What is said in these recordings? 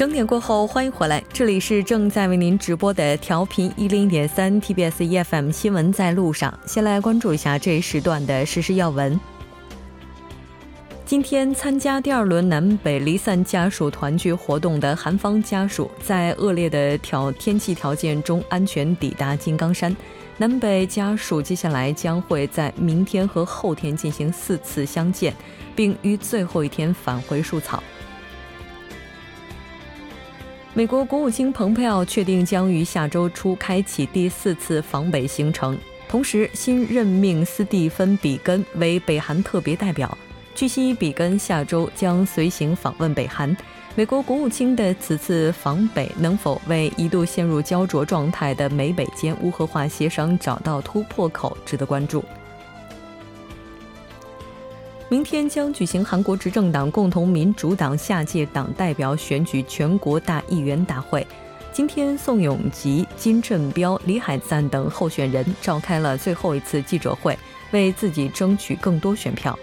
整点过后，欢迎回来，这里是正在为您直播的调频一零点三 TBS EFM 新闻在路上。先来关注一下这一时段的实时要闻。今天参加第二轮南北离散家属团聚活动的韩方家属，在恶劣的条天气条件中安全抵达金刚山。南北家属接下来将会在明天和后天进行四次相见，并于最后一天返回树草。美国国务卿蓬佩奥确定将于下周初开启第四次访北行程，同时新任命斯蒂芬·比根为北韩特别代表。据悉，比根下周将随行访问北韩。美国国务卿的此次访北能否为一度陷入焦灼状态的美北间无核化协商找到突破口，值得关注。明天将举行韩国执政党共同民主党下届党代表选举全国大议员大会。今天，宋永吉、金振彪、李海赞等候选人召开了最后一次记者会，为自己争取更多选票。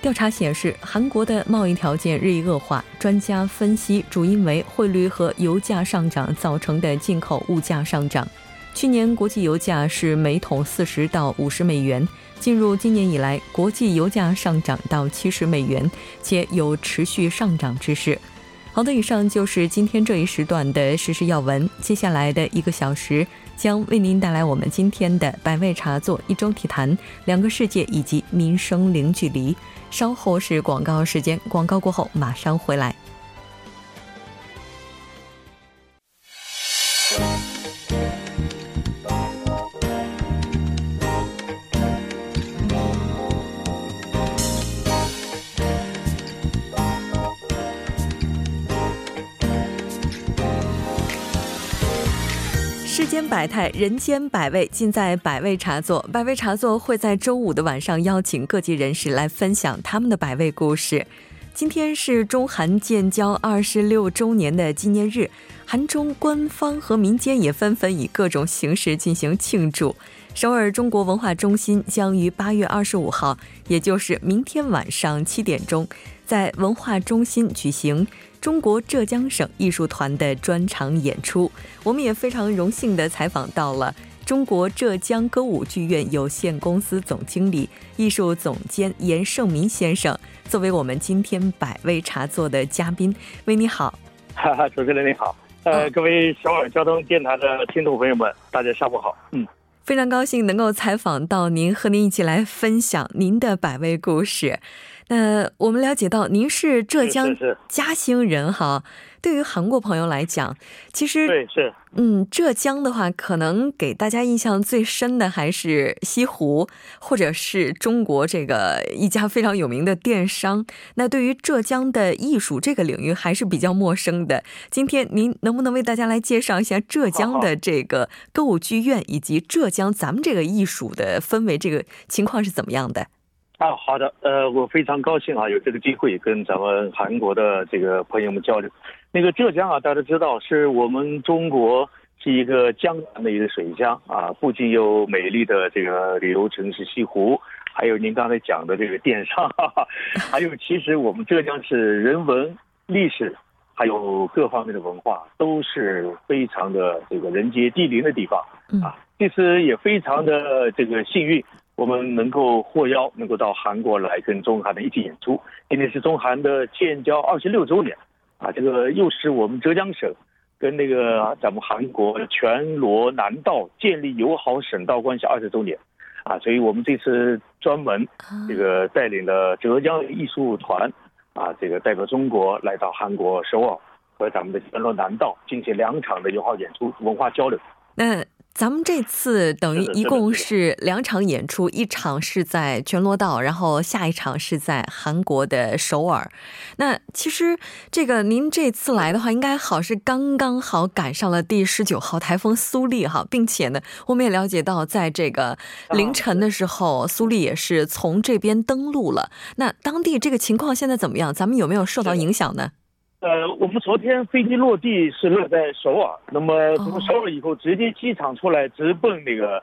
调查显示，韩国的贸易条件日益恶化，专家分析主因为汇率和油价上涨造成的进口物价上涨。去年国际油价是每桶四十到五十美元。进入今年以来，国际油价上涨到七十美元，且有持续上涨之势。好的，以上就是今天这一时段的时事要闻。接下来的一个小时将为您带来我们今天的百味茶座、一周体坛、两个世界以及民生零距离。稍后是广告时间，广告过后马上回来。百态，人间百味，尽在百味茶座。百味茶座会在周五的晚上邀请各界人士来分享他们的百味故事。今天是中韩建交二十六周年的纪念日，韩中官方和民间也纷纷以各种形式进行庆祝。首尔中国文化中心将于八月二十五号，也就是明天晚上七点钟，在文化中心举行。中国浙江省艺术团的专场演出，我们也非常荣幸的采访到了中国浙江歌舞剧院有限公司总经理、艺术总监严胜民先生，作为我们今天百味茶座的嘉宾。喂，你好，哈哈，主持人你好，呃，各位首尔交通电台的听众朋友们，大家下午好，嗯，非常高兴能够采访到您，和您一起来分享您的百味故事。那我们了解到您是浙江嘉兴人哈，对于韩国朋友来讲，其实对是嗯，浙江的话，可能给大家印象最深的还是西湖，或者是中国这个一家非常有名的电商。那对于浙江的艺术这个领域还是比较陌生的。今天您能不能为大家来介绍一下浙江的这个歌舞剧院，以及浙江咱们这个艺术的氛围，这个情况是怎么样的？啊，好的，呃，我非常高兴啊，有这个机会跟咱们韩国的这个朋友们交流。那个浙江啊，大家知道是我们中国是一个江南的一个水乡啊，不仅有美丽的这个旅游城市西湖，还有您刚才讲的这个电商，哈哈，还有其实我们浙江是人文、历史，还有各方面的文化都是非常的这个人杰地灵的地方啊。这次也非常的这个幸运。我们能够获邀，能够到韩国来跟中韩的一起演出。今天是中韩的建交二十六周年，啊，这个又是我们浙江省跟那个咱们韩国全罗南道建立友好省道关系二十周年，啊，所以我们这次专门这个带领了浙江艺术团，啊，这个代表中国来到韩国首尔和咱们的全罗南道进行两场的友好演出，文化交流。那。咱们这次等于一共是两场演出，一场是在全罗道，然后下一场是在韩国的首尔。那其实这个您这次来的话，应该好是刚刚好赶上了第十九号台风苏丽哈，并且呢，我们也了解到，在这个凌晨的时候，苏丽也是从这边登陆了。那当地这个情况现在怎么样？咱们有没有受到影响呢？呃，我们昨天飞机落地是落在首尔，那么从首尔以后直接机场出来直奔那个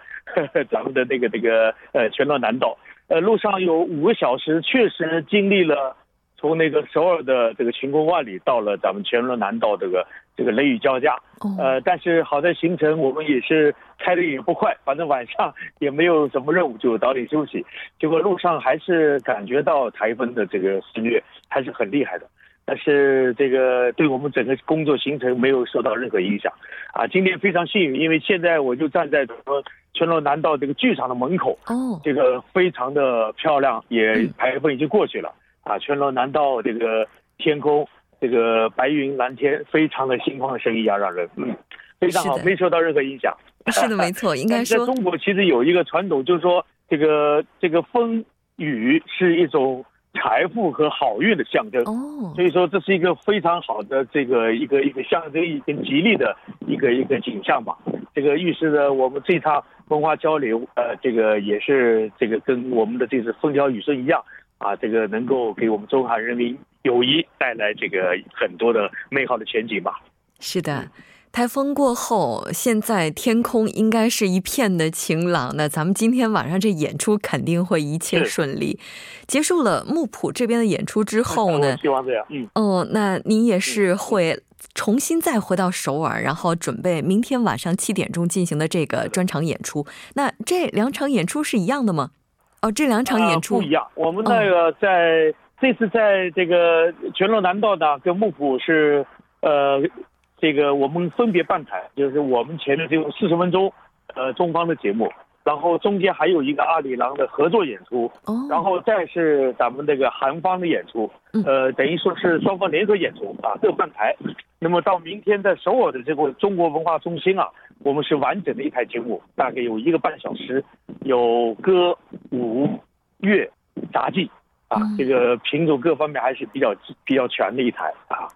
咱们的那个那个呃全罗南岛，呃路上有五个小时，确实经历了从那个首尔的这个晴空万里，到了咱们全罗南道这个这个雷雨交加。呃，但是好在行程我们也是开的也不快，反正晚上 也没有什么任务，就早点休息。结果路上还是感觉到台风的这个肆虐还是很厉害的。但是这个对我们整个工作行程没有受到任何影响，啊，今天非常幸运，因为现在我就站在什么全罗南道这个剧场的门口，哦，这个非常的漂亮，也台风已经过去了，啊，全罗南道这个天空，这个白云蓝天，非常的心旷神怡啊，让人嗯非常好，没受到任何影响。是的，没错，应该说，在中国其实有一个传统，就是说这个这个风雨是一种。财富和好运的象征哦，所以说这是一个非常好的这个一个一个象征意跟吉利的一个一个景象吧。这个预示着我们这趟文化交流，呃，这个也是这个跟我们的这次风调雨顺一样啊，这个能够给我们中韩人民友谊带来这个很多的美好的前景吧。是的。台风过后，现在天空应该是一片的晴朗。那咱们今天晚上这演出肯定会一切顺利。结束了木浦这边的演出之后呢？希望这样。嗯。哦，那您也是会重新再回到首尔，然后准备明天晚上七点钟进行的这个专场演出。那这两场演出是一样的吗？哦，这两场演出不一样。我们那个在这次在这个全罗南道呢，跟木浦是呃。这个我们分别办台，就是我们前面只有四十分钟，呃，中方的节目，然后中间还有一个阿里郎的合作演出，然后再是咱们这个韩方的演出，呃，等于说是双方联合演出啊，各半台。那么到明天在首尔的这个中国文化中心啊，我们是完整的一台节目，大概有一个半小时，有歌舞乐杂技啊，这个品种各方面还是比较比较全的一台啊。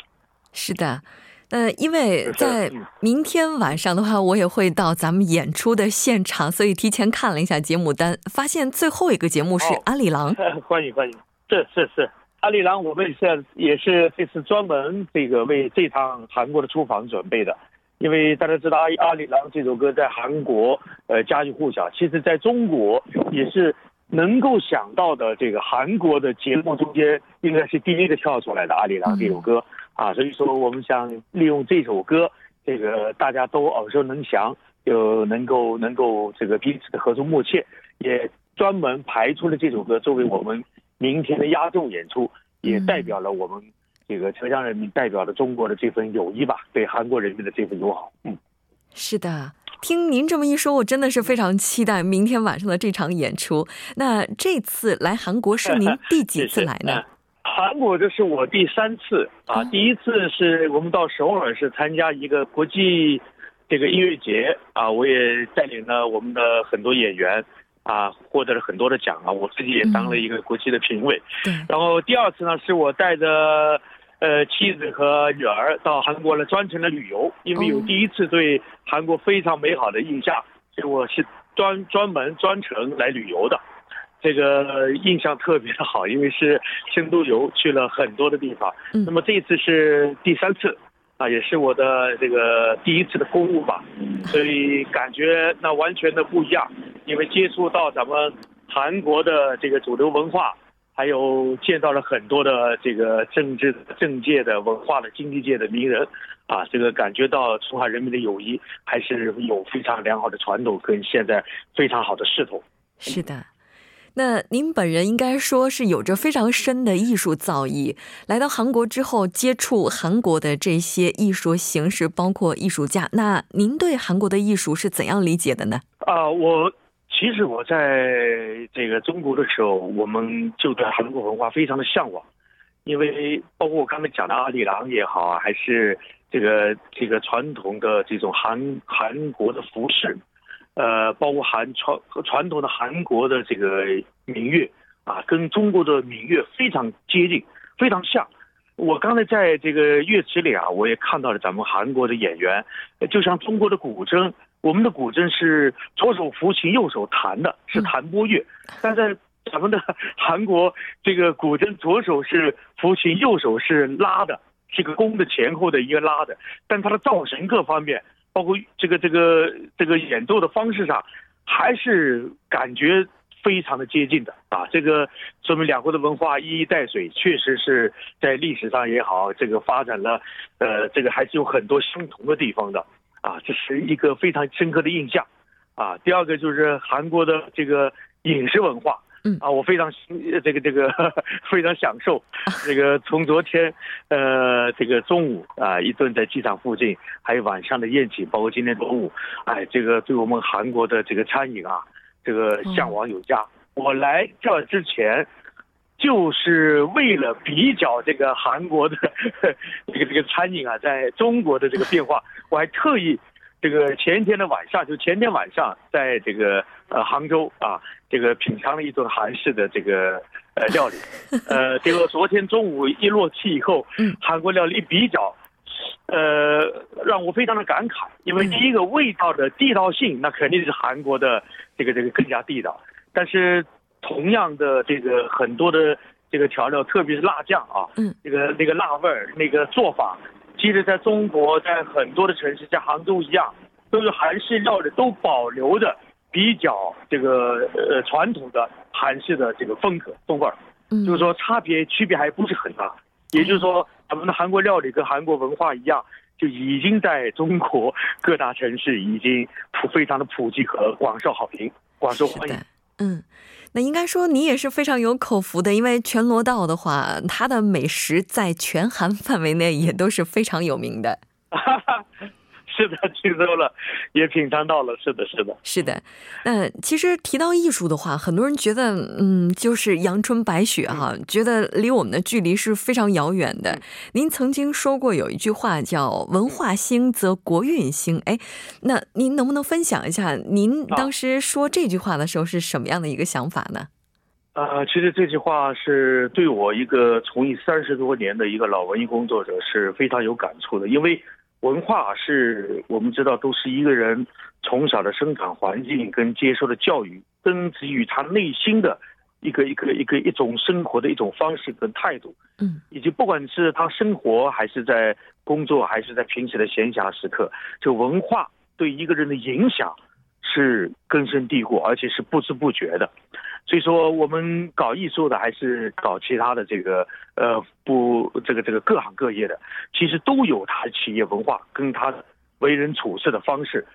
是的。呃，因为在明天晚上的话，我也会到咱们演出的现场，所以提前看了一下节目单，发现最后一个节目是阿里郎。欢迎欢迎，是是是，阿里郎，我们现在也是这次专门这个为这趟韩国的出访准备的，因为大家知道阿阿里郎这首歌在韩国呃家喻户晓，其实在中国也是能够想到的这个韩国的节目中间应该是第一个跳出来的阿里郎这首歌。啊，所以说我们想利用这首歌，这个大家都耳熟能详，就能够能够这个彼此的合作默契，也专门排出了这首歌作为我们明天的压轴演出，也代表了我们这个浙江人民，代表了中国的这份友谊吧，对韩国人民的这份友好。嗯，是的，听您这么一说，我真的是非常期待明天晚上的这场演出。那这次来韩国是您第几次来呢？韩国这是我第三次啊，第一次是我们到首尔是参加一个国际这个音乐节啊，我也带领了我们的很多演员啊，获得了很多的奖啊，我自己也当了一个国际的评委。然后第二次呢，是我带着呃妻子和女儿到韩国来专程的旅游，因为有第一次对韩国非常美好的印象，所以我是专专门专程来旅游的。这个印象特别的好，因为是深度游去了很多的地方。那么这一次是第三次，啊，也是我的这个第一次的公务吧，所以感觉那完全的不一样。因为接触到咱们韩国的这个主流文化，还有见到了很多的这个政治、政界的文化的经济界的名人，啊，这个感觉到中华人民的友谊还是有非常良好的传统跟现在非常好的势头。是的。那您本人应该说是有着非常深的艺术造诣。来到韩国之后，接触韩国的这些艺术形式，包括艺术家。那您对韩国的艺术是怎样理解的呢？啊，我其实我在这个中国的时候，我们就对韩国文化非常的向往，因为包括我刚才讲的阿里郎也好啊，还是这个这个传统的这种韩韩国的服饰。呃，包括韩传和传统的韩国的这个民乐啊，跟中国的民乐非常接近，非常像。我刚才在这个乐池里啊，我也看到了咱们韩国的演员，就像中国的古筝，我们的古筝是左手抚琴，右手弹的，是弹拨乐。但在咱们的韩国，这个古筝左手是抚琴，右手是拉的，是个弓的前后的一个拉的，但它的造型各方面。包括这个这个这个演奏的方式上，还是感觉非常的接近的啊，这个说明两国的文化一衣带水，确实是在历史上也好，这个发展了，呃，这个还是有很多相同的地方的啊，这是一个非常深刻的印象啊。第二个就是韩国的这个饮食文化。嗯啊，我非常这个这个非常享受，这个从昨天呃这个中午啊一顿在机场附近，还有晚上的宴请，包括今天中午，哎，这个对我们韩国的这个餐饮啊，这个向往有加。我来这之前，就是为了比较这个韩国的 这个这个餐饮啊，在中国的这个变化，我还特意。这个前一天的晚上，就前天晚上，在这个呃杭州啊，这个品尝了一顿韩式的这个呃料理，呃，结果昨天中午一落气以后，韩国料理比较，呃，让我非常的感慨，因为第一个味道的地道性，那肯定是韩国的这个这个更加地道，但是同样的这个很多的这个调料，特别是辣酱啊，嗯，这个那个辣味儿，那个做法。其实在中国，在很多的城市，像杭州一样，都是韩式料理都保留着比较这个呃传统的韩式的这个风格风味儿，就是说差别区别还不是很大。也就是说，咱们的韩国料理跟韩国文化一样，就已经在中国各大城市已经普非常的普及和广受好评，广受欢迎。嗯。那应该说你也是非常有口福的，因为全罗道的话，它的美食在全韩 范围内也都是非常有名的。是的，听说了，也品尝到了。是的，是的，是的。那其实提到艺术的话，很多人觉得，嗯，就是阳春白雪哈，觉得离我们的距离是非常遥远的。您曾经说过有一句话叫“文化兴则国运兴”，哎，那您能不能分享一下，您当时说这句话的时候是什么样的一个想法呢？呃，其实这句话是对我一个从艺三十多年的一个老文艺工作者是非常有感触的，因为。文化是我们知道，都是一个人从小的生长环境跟接受的教育，根植于他内心的一个一个一个一种生活的一种方式跟态度，嗯，以及不管是他生活还是在工作，还是在平时的闲暇时刻，就文化对一个人的影响是根深蒂固，而且是不知不觉的。所以说，我们搞艺术的还是搞其他的这个呃不这个这个各行各业的，其实都有他的企业文化跟他为人处事的方式，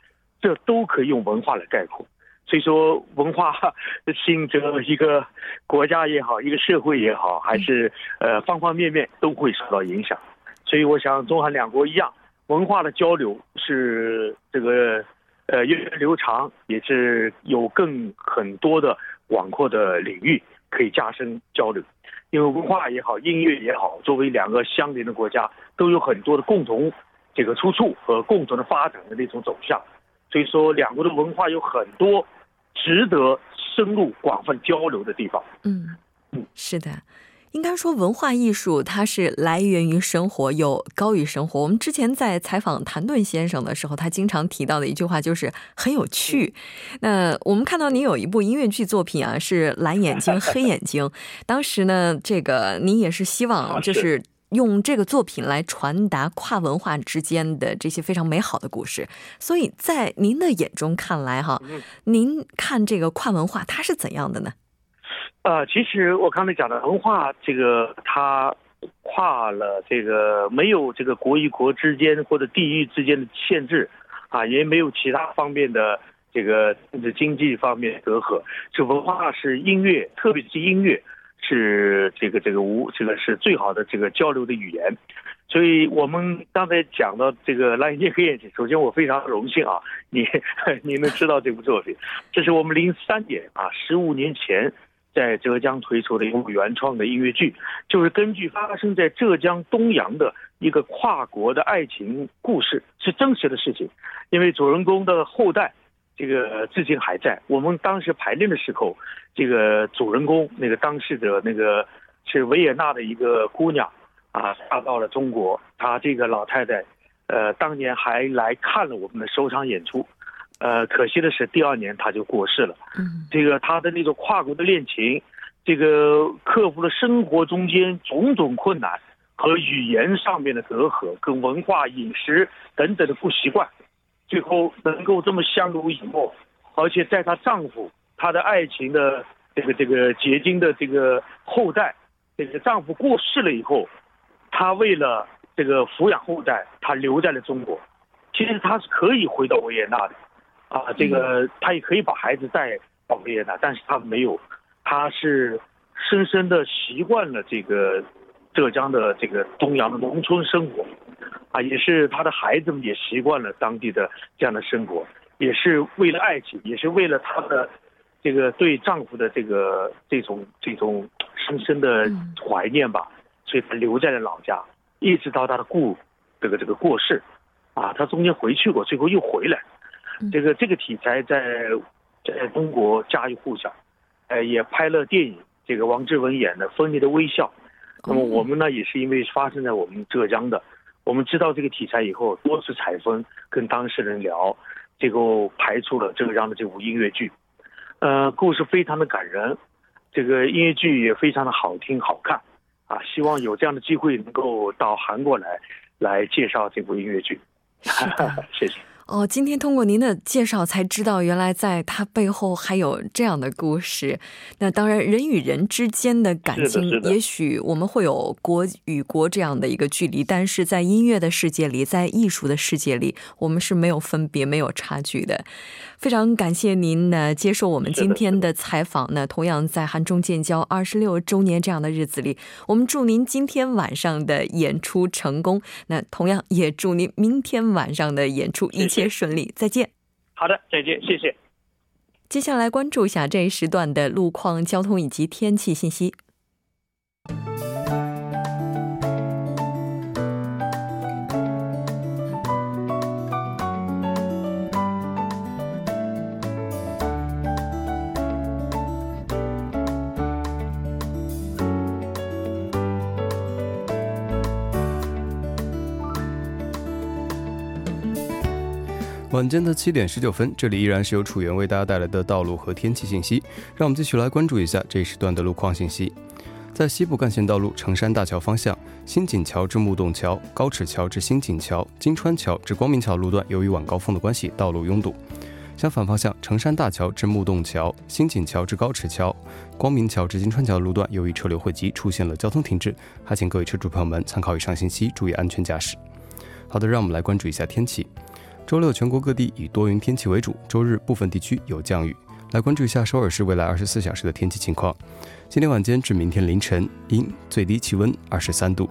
这都可以用文化来概括。所以说，文化 性则一个国家也好，一个社会也好，还是呃方方面面都会受到影响。所以我想，中韩两国一样，文化的交流是这个呃源远流长，也是有更很多的。广阔的领域可以加深交流，因为文化也好，音乐也好，作为两个相邻的国家，都有很多的共同这个出处和共同的发展的那种走向，所以说两国的文化有很多值得深入广泛交流的地方。嗯嗯，是的。应该说，文化艺术它是来源于生活，又高于生活。我们之前在采访谭盾先生的时候，他经常提到的一句话就是很有趣。那我们看到您有一部音乐剧作品啊，是《蓝眼睛黑眼睛》。当时呢，这个您也是希望就是用这个作品来传达跨文化之间的这些非常美好的故事。所以在您的眼中看来，哈，您看这个跨文化它是怎样的呢？呃，其实我刚才讲的文化，这个它跨了这个没有这个国与国之间或者地域之间的限制，啊，也没有其他方面的这个政治经济方面隔阂。这文化是音乐，特别是音乐是这个这个无这个是最好的这个交流的语言。所以我们刚才讲到这个蓝眼睛黑眼睛，首先我非常荣幸啊，你 你能知道这部作品，这是我们零三年啊，十五年前。在浙江推出的一部原创的音乐剧，就是根据发生在浙江东阳的一个跨国的爱情故事，是真实的事情。因为主人公的后代，这个至今还在。我们当时排练的时候，这个主人公那个当事者那个是维也纳的一个姑娘啊，嫁到了中国。她这个老太太，呃，当年还来看了我们的首场演出。呃，可惜的是，第二年他就过世了。嗯，这个他的那个跨国的恋情，这个克服了生活中间种种困难和语言上面的隔阂，跟文化、饮食等等的不习惯，最后能够这么相濡以沫，而且在她丈夫她的爱情的这个这个结晶的这个后代，这个丈夫过世了以后，她为了这个抚养后代，她留在了中国。其实她是可以回到维也纳的，啊，这个他也可以把孩子带到维也纳，但是他没有，他是深深的习惯了这个浙江的这个东阳的农村生活，啊，也是他的孩子们也习惯了当地的这样的生活。也是为了爱情，也是为了他的这个对丈夫的这个这种这种深深的怀念吧，所以她留在了老家，一直到她的故这个这个过世，啊，她中间回去过，最后又回来。这个这个题材在在中国家喻户晓，呃，也拍了电影，这个王志文演的《分离的微笑》。那么我们呢，也是因为发生在我们浙江的，我们知道这个题材以后，多次采风跟当事人聊。最后排出了这个样的这部音乐剧，呃，故事非常的感人，这个音乐剧也非常的好听好看，啊，希望有这样的机会能够到韩国来，来介绍这部音乐剧，谢谢。哦，今天通过您的介绍才知道，原来在他背后还有这样的故事。那当然，人与人之间的感情，也许我们会有国与国这样的一个距离，但是在音乐的世界里，在艺术的世界里，我们是没有分别、没有差距的。非常感谢您呢接受我们今天的采访。那同样在韩中建交二十六周年这样的日子里，我们祝您今天晚上的演出成功。那同样也祝您明天晚上的演出一切顺利。再见。好的，再见，谢谢。接下来关注一下这一时段的路况、交通以及天气信息。晚间的七点十九分，这里依然是由楚源为大家带来的道路和天气信息。让我们继续来关注一下这一时段的路况信息。在西部干线道路成山大桥方向，新锦桥至木洞桥、高尺桥至新锦桥、金川桥至光明桥路段，由于晚高峰的关系，道路拥堵。相反方向，成山大桥至木洞桥、新锦桥至高尺桥、光明桥至金川桥路段，由于车流汇集，出现了交通停滞。还请各位车主朋友们参考以上信息，注意安全驾驶。好的，让我们来关注一下天气。周六全国各地以多云天气为主，周日部分地区有降雨。来关注一下首尔市未来二十四小时的天气情况。今天晚间至明天凌晨阴，最低气温二十三度；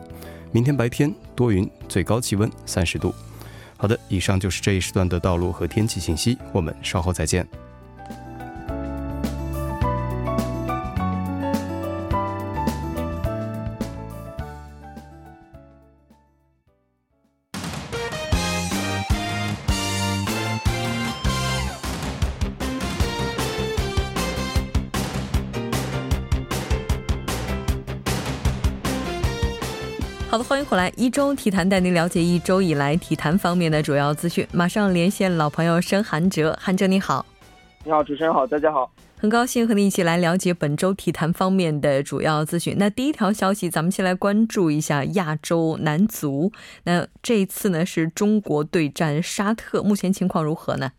明天白天多云，最高气温三十度。好的，以上就是这一时段的道路和天气信息，我们稍后再见。一周体坛带您了解一周以来体坛方面的主要资讯。马上连线老朋友申韩哲，韩哲你好，你好，主持人好，大家好，很高兴和你一起来了解本周体坛方面的主要资讯。那第一条消息，咱们先来关注一下亚洲男足。那这一次呢，是中国对战沙特，目前情况如何呢？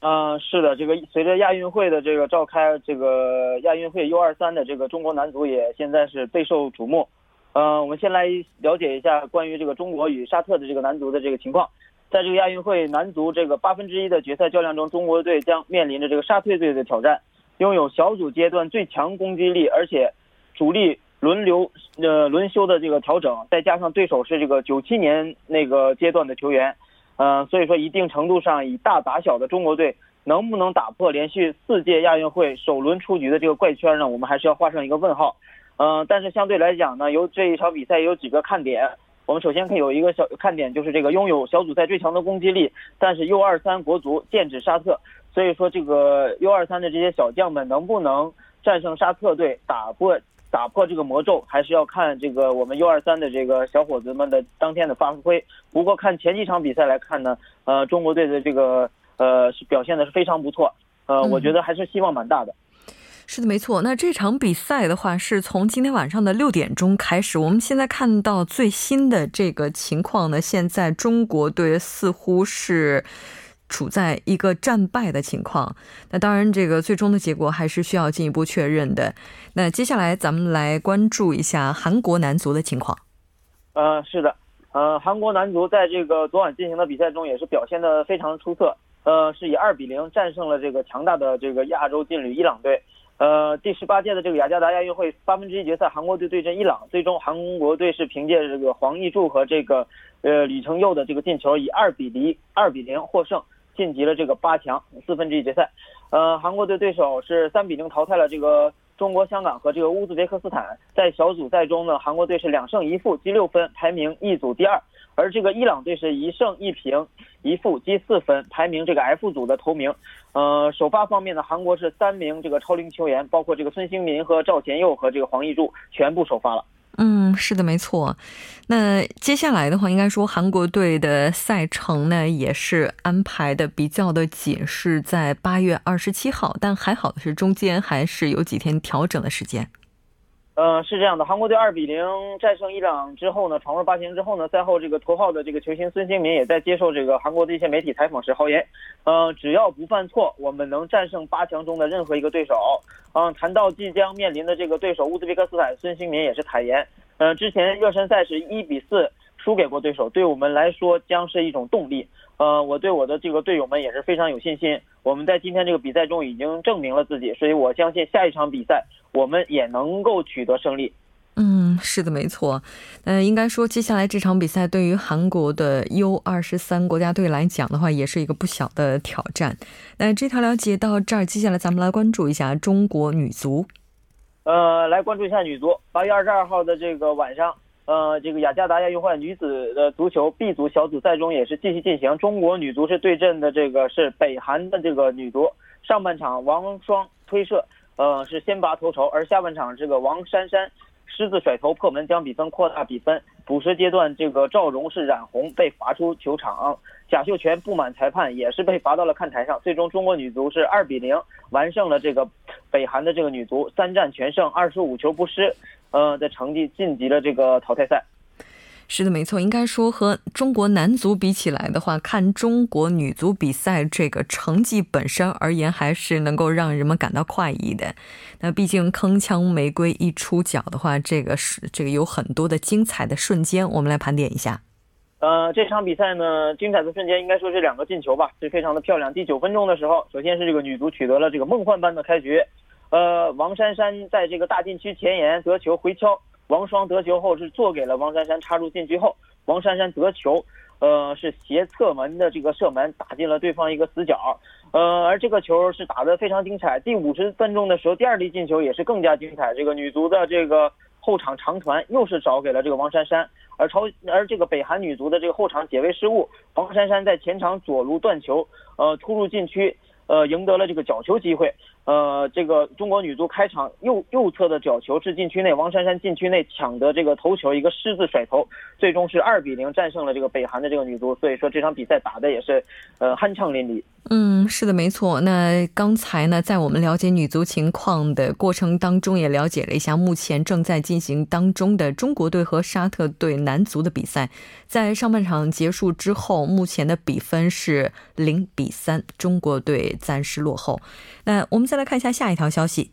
嗯，是的，这个随着亚运会的这个召开，这个亚运会 U 二三的这个中国男足也现在是备受瞩目。嗯，我们先来了解一下关于这个中国与沙特的这个男足的这个情况。在这个亚运会男足这个八分之一的决赛较量中，中国队将面临着这个沙特队的挑战。拥有小组阶段最强攻击力，而且主力轮流呃轮休的这个调整，再加上对手是这个九七年那个阶段的球员，嗯，所以说一定程度上以大打小的中国队能不能打破连续四届亚运会首轮出局的这个怪圈呢？我们还是要画上一个问号。嗯，但是相对来讲呢，有这一场比赛有几个看点。我们首先可以有一个小看点，就是这个拥有小组赛最强的攻击力，但是 U 二三国足剑指沙特，所以说这个 U 二三的这些小将们能不能战胜沙特队，打破打破这个魔咒，还是要看这个我们 U 二三的这个小伙子们的当天的发挥。不过看前几场比赛来看呢，呃，中国队的这个呃是表现的是非常不错，呃，我觉得还是希望蛮大的。是的，没错。那这场比赛的话，是从今天晚上的六点钟开始。我们现在看到最新的这个情况呢，现在中国队似乎是处在一个战败的情况。那当然，这个最终的结果还是需要进一步确认的。那接下来咱们来关注一下韩国男足的情况。呃，是的，呃，韩国男足在这个昨晚进行的比赛中也是表现的非常出色，呃，是以二比零战胜了这个强大的这个亚洲劲旅伊朗队。呃，第十八届的这个雅加达亚运会八分之一决赛，韩国队对阵伊朗，最终韩国队是凭借这个黄义柱和这个呃李成佑的这个进球，以二比零二比零获胜，晋级了这个八强四分之一决赛。呃，韩国队对手是三比零淘汰了这个中国香港和这个乌兹别克斯坦。在小组赛中呢，韩国队是两胜一负积六分，排名 E 组第二。而这个伊朗队是一胜一平一负积四分，排名这个 F 组的头名。呃，首发方面呢，韩国是三名这个超龄球员，包括这个孙兴民和赵贤佑和这个黄义柱全部首发了。嗯，是的，没错。那接下来的话，应该说韩国队的赛程呢也是安排的比较的紧，是在八月二十七号，但还好的是中间还是有几天调整的时间。呃，是这样的，韩国队二比零战胜伊朗之后呢，闯入八强之后呢，赛后这个头号的这个球星孙兴民也在接受这个韩国的一些媒体采访时豪言，呃，只要不犯错，我们能战胜八强中的任何一个对手。嗯，谈到即将面临的这个对手乌兹别克斯坦，孙兴民也是坦言，呃，之前热身赛是一比四输给过对手，对我们来说将是一种动力。呃，我对我的这个队友们也是非常有信心。我们在今天这个比赛中已经证明了自己，所以我相信下一场比赛我们也能够取得胜利。嗯，是的，没错。嗯，应该说接下来这场比赛对于韩国的 U 二十三国家队来讲的话，也是一个不小的挑战。那这条了解到这儿，接下来咱们来关注一下中国女足。呃，来关注一下女足。八月二十二号的这个晚上。呃，这个雅加达亚运会女子的足球 B 组小组赛中也是继续进行。中国女足是对阵的这个是北韩的这个女足。上半场王霜推射，呃是先拔头筹，而下半场这个王珊珊狮子甩头破门，将比分扩大比分。补时阶段，这个赵荣是染红被罚出球场，贾秀全不满裁判，也是被罚到了看台上。最终，中国女足是二比零完胜了这个北韩的这个女足，三战全胜，二十五球不失。呃，的成绩晋级了这个淘汰赛。是的，没错。应该说和中国男足比起来的话，看中国女足比赛这个成绩本身而言，还是能够让人们感到快意的。那毕竟铿锵玫瑰一出脚的话，这个是这个有很多的精彩的瞬间，我们来盘点一下。呃，这场比赛呢，精彩的瞬间应该说是两个进球吧，是非常的漂亮。第九分钟的时候，首先是这个女足取得了这个梦幻般的开局。呃，王珊珊在这个大禁区前沿得球回敲，王霜得球后是做给了王珊珊插入禁区后，王珊珊得球，呃是斜侧门的这个射门打进了对方一个死角，呃而这个球是打得非常精彩。第五十分钟的时候，第二粒进球也是更加精彩，这个女足的这个后场长传又是找给了这个王珊珊，而超而这个北韩女足的这个后场解围失误，王珊珊在前场左路断球，呃突入禁区。呃，赢得了这个角球机会。呃，这个中国女足开场右右侧的角球是禁区内，王珊珊禁区内抢得这个头球，一个狮子甩头，最终是二比零战胜了这个北韩的这个女足。所以说这场比赛打的也是呃酣畅淋漓。嗯，是的，没错。那刚才呢，在我们了解女足情况的过程当中，也了解了一下目前正在进行当中的中国队和沙特队男足的比赛。在上半场结束之后，目前的比分是零比三，中国队暂时落后。那我们再来看一下下一条消息。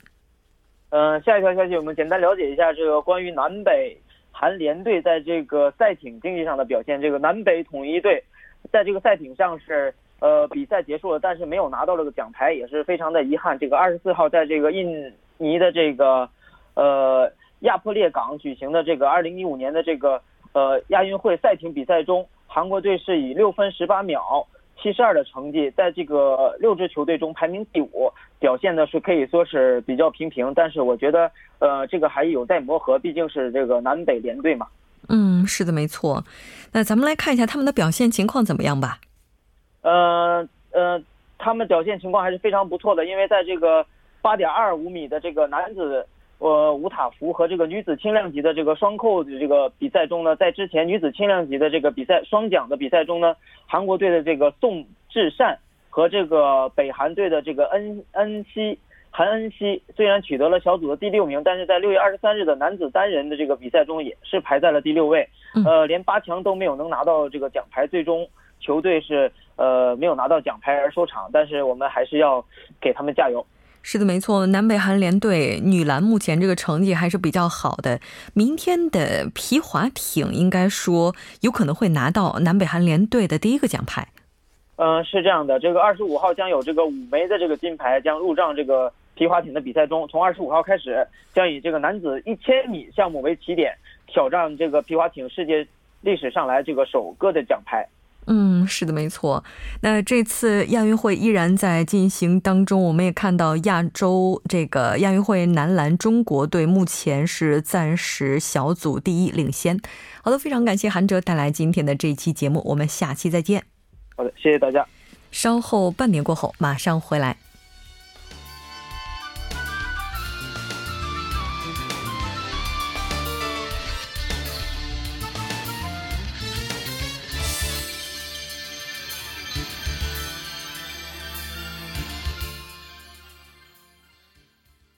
嗯，下一条消息，我们简单了解一下这个关于南北韩联队在这个赛艇竞技上的表现。这个南北统一队在这个赛艇上是。呃，比赛结束了，但是没有拿到这个奖牌，也是非常的遗憾。这个二十四号在这个印尼的这个呃亚破列港举行的这个二零一五年的这个呃亚运会赛艇比赛中，韩国队是以六分十八秒七十二的成绩，在这个六支球队中排名第五，表现的是可以说是比较平平。但是我觉得呃这个还有待磨合，毕竟是这个南北联队嘛。嗯，是的，没错。那咱们来看一下他们的表现情况怎么样吧。呃呃，他们表现情况还是非常不错的，因为在这个八点二五米的这个男子呃吴塔福和这个女子轻量级的这个双扣的这个比赛中呢，在之前女子轻量级的这个比赛双桨的比赛中呢，韩国队的这个宋智善和这个北韩队的这个恩恩熙韩恩熙虽然取得了小组的第六名，但是在六月二十三日的男子单人的这个比赛中也是排在了第六位，呃，连八强都没有能拿到这个奖牌，最终。球队是呃没有拿到奖牌而收场，但是我们还是要给他们加油。是的，没错，南北韩联队女篮目前这个成绩还是比较好的。明天的皮划艇应该说有可能会拿到南北韩联队的第一个奖牌。嗯，是这样的，这个二十五号将有这个五枚的这个金牌将入账这个皮划艇的比赛中。从二十五号开始，将以这个男子一千米项目为起点，挑战这个皮划艇世界历史上来这个首个的奖牌。嗯，是的，没错。那这次亚运会依然在进行当中，我们也看到亚洲这个亚运会男篮中国队目前是暂时小组第一领先。好的，非常感谢韩哲带来今天的这一期节目，我们下期再见。好的，谢谢大家。稍后半点过后马上回来。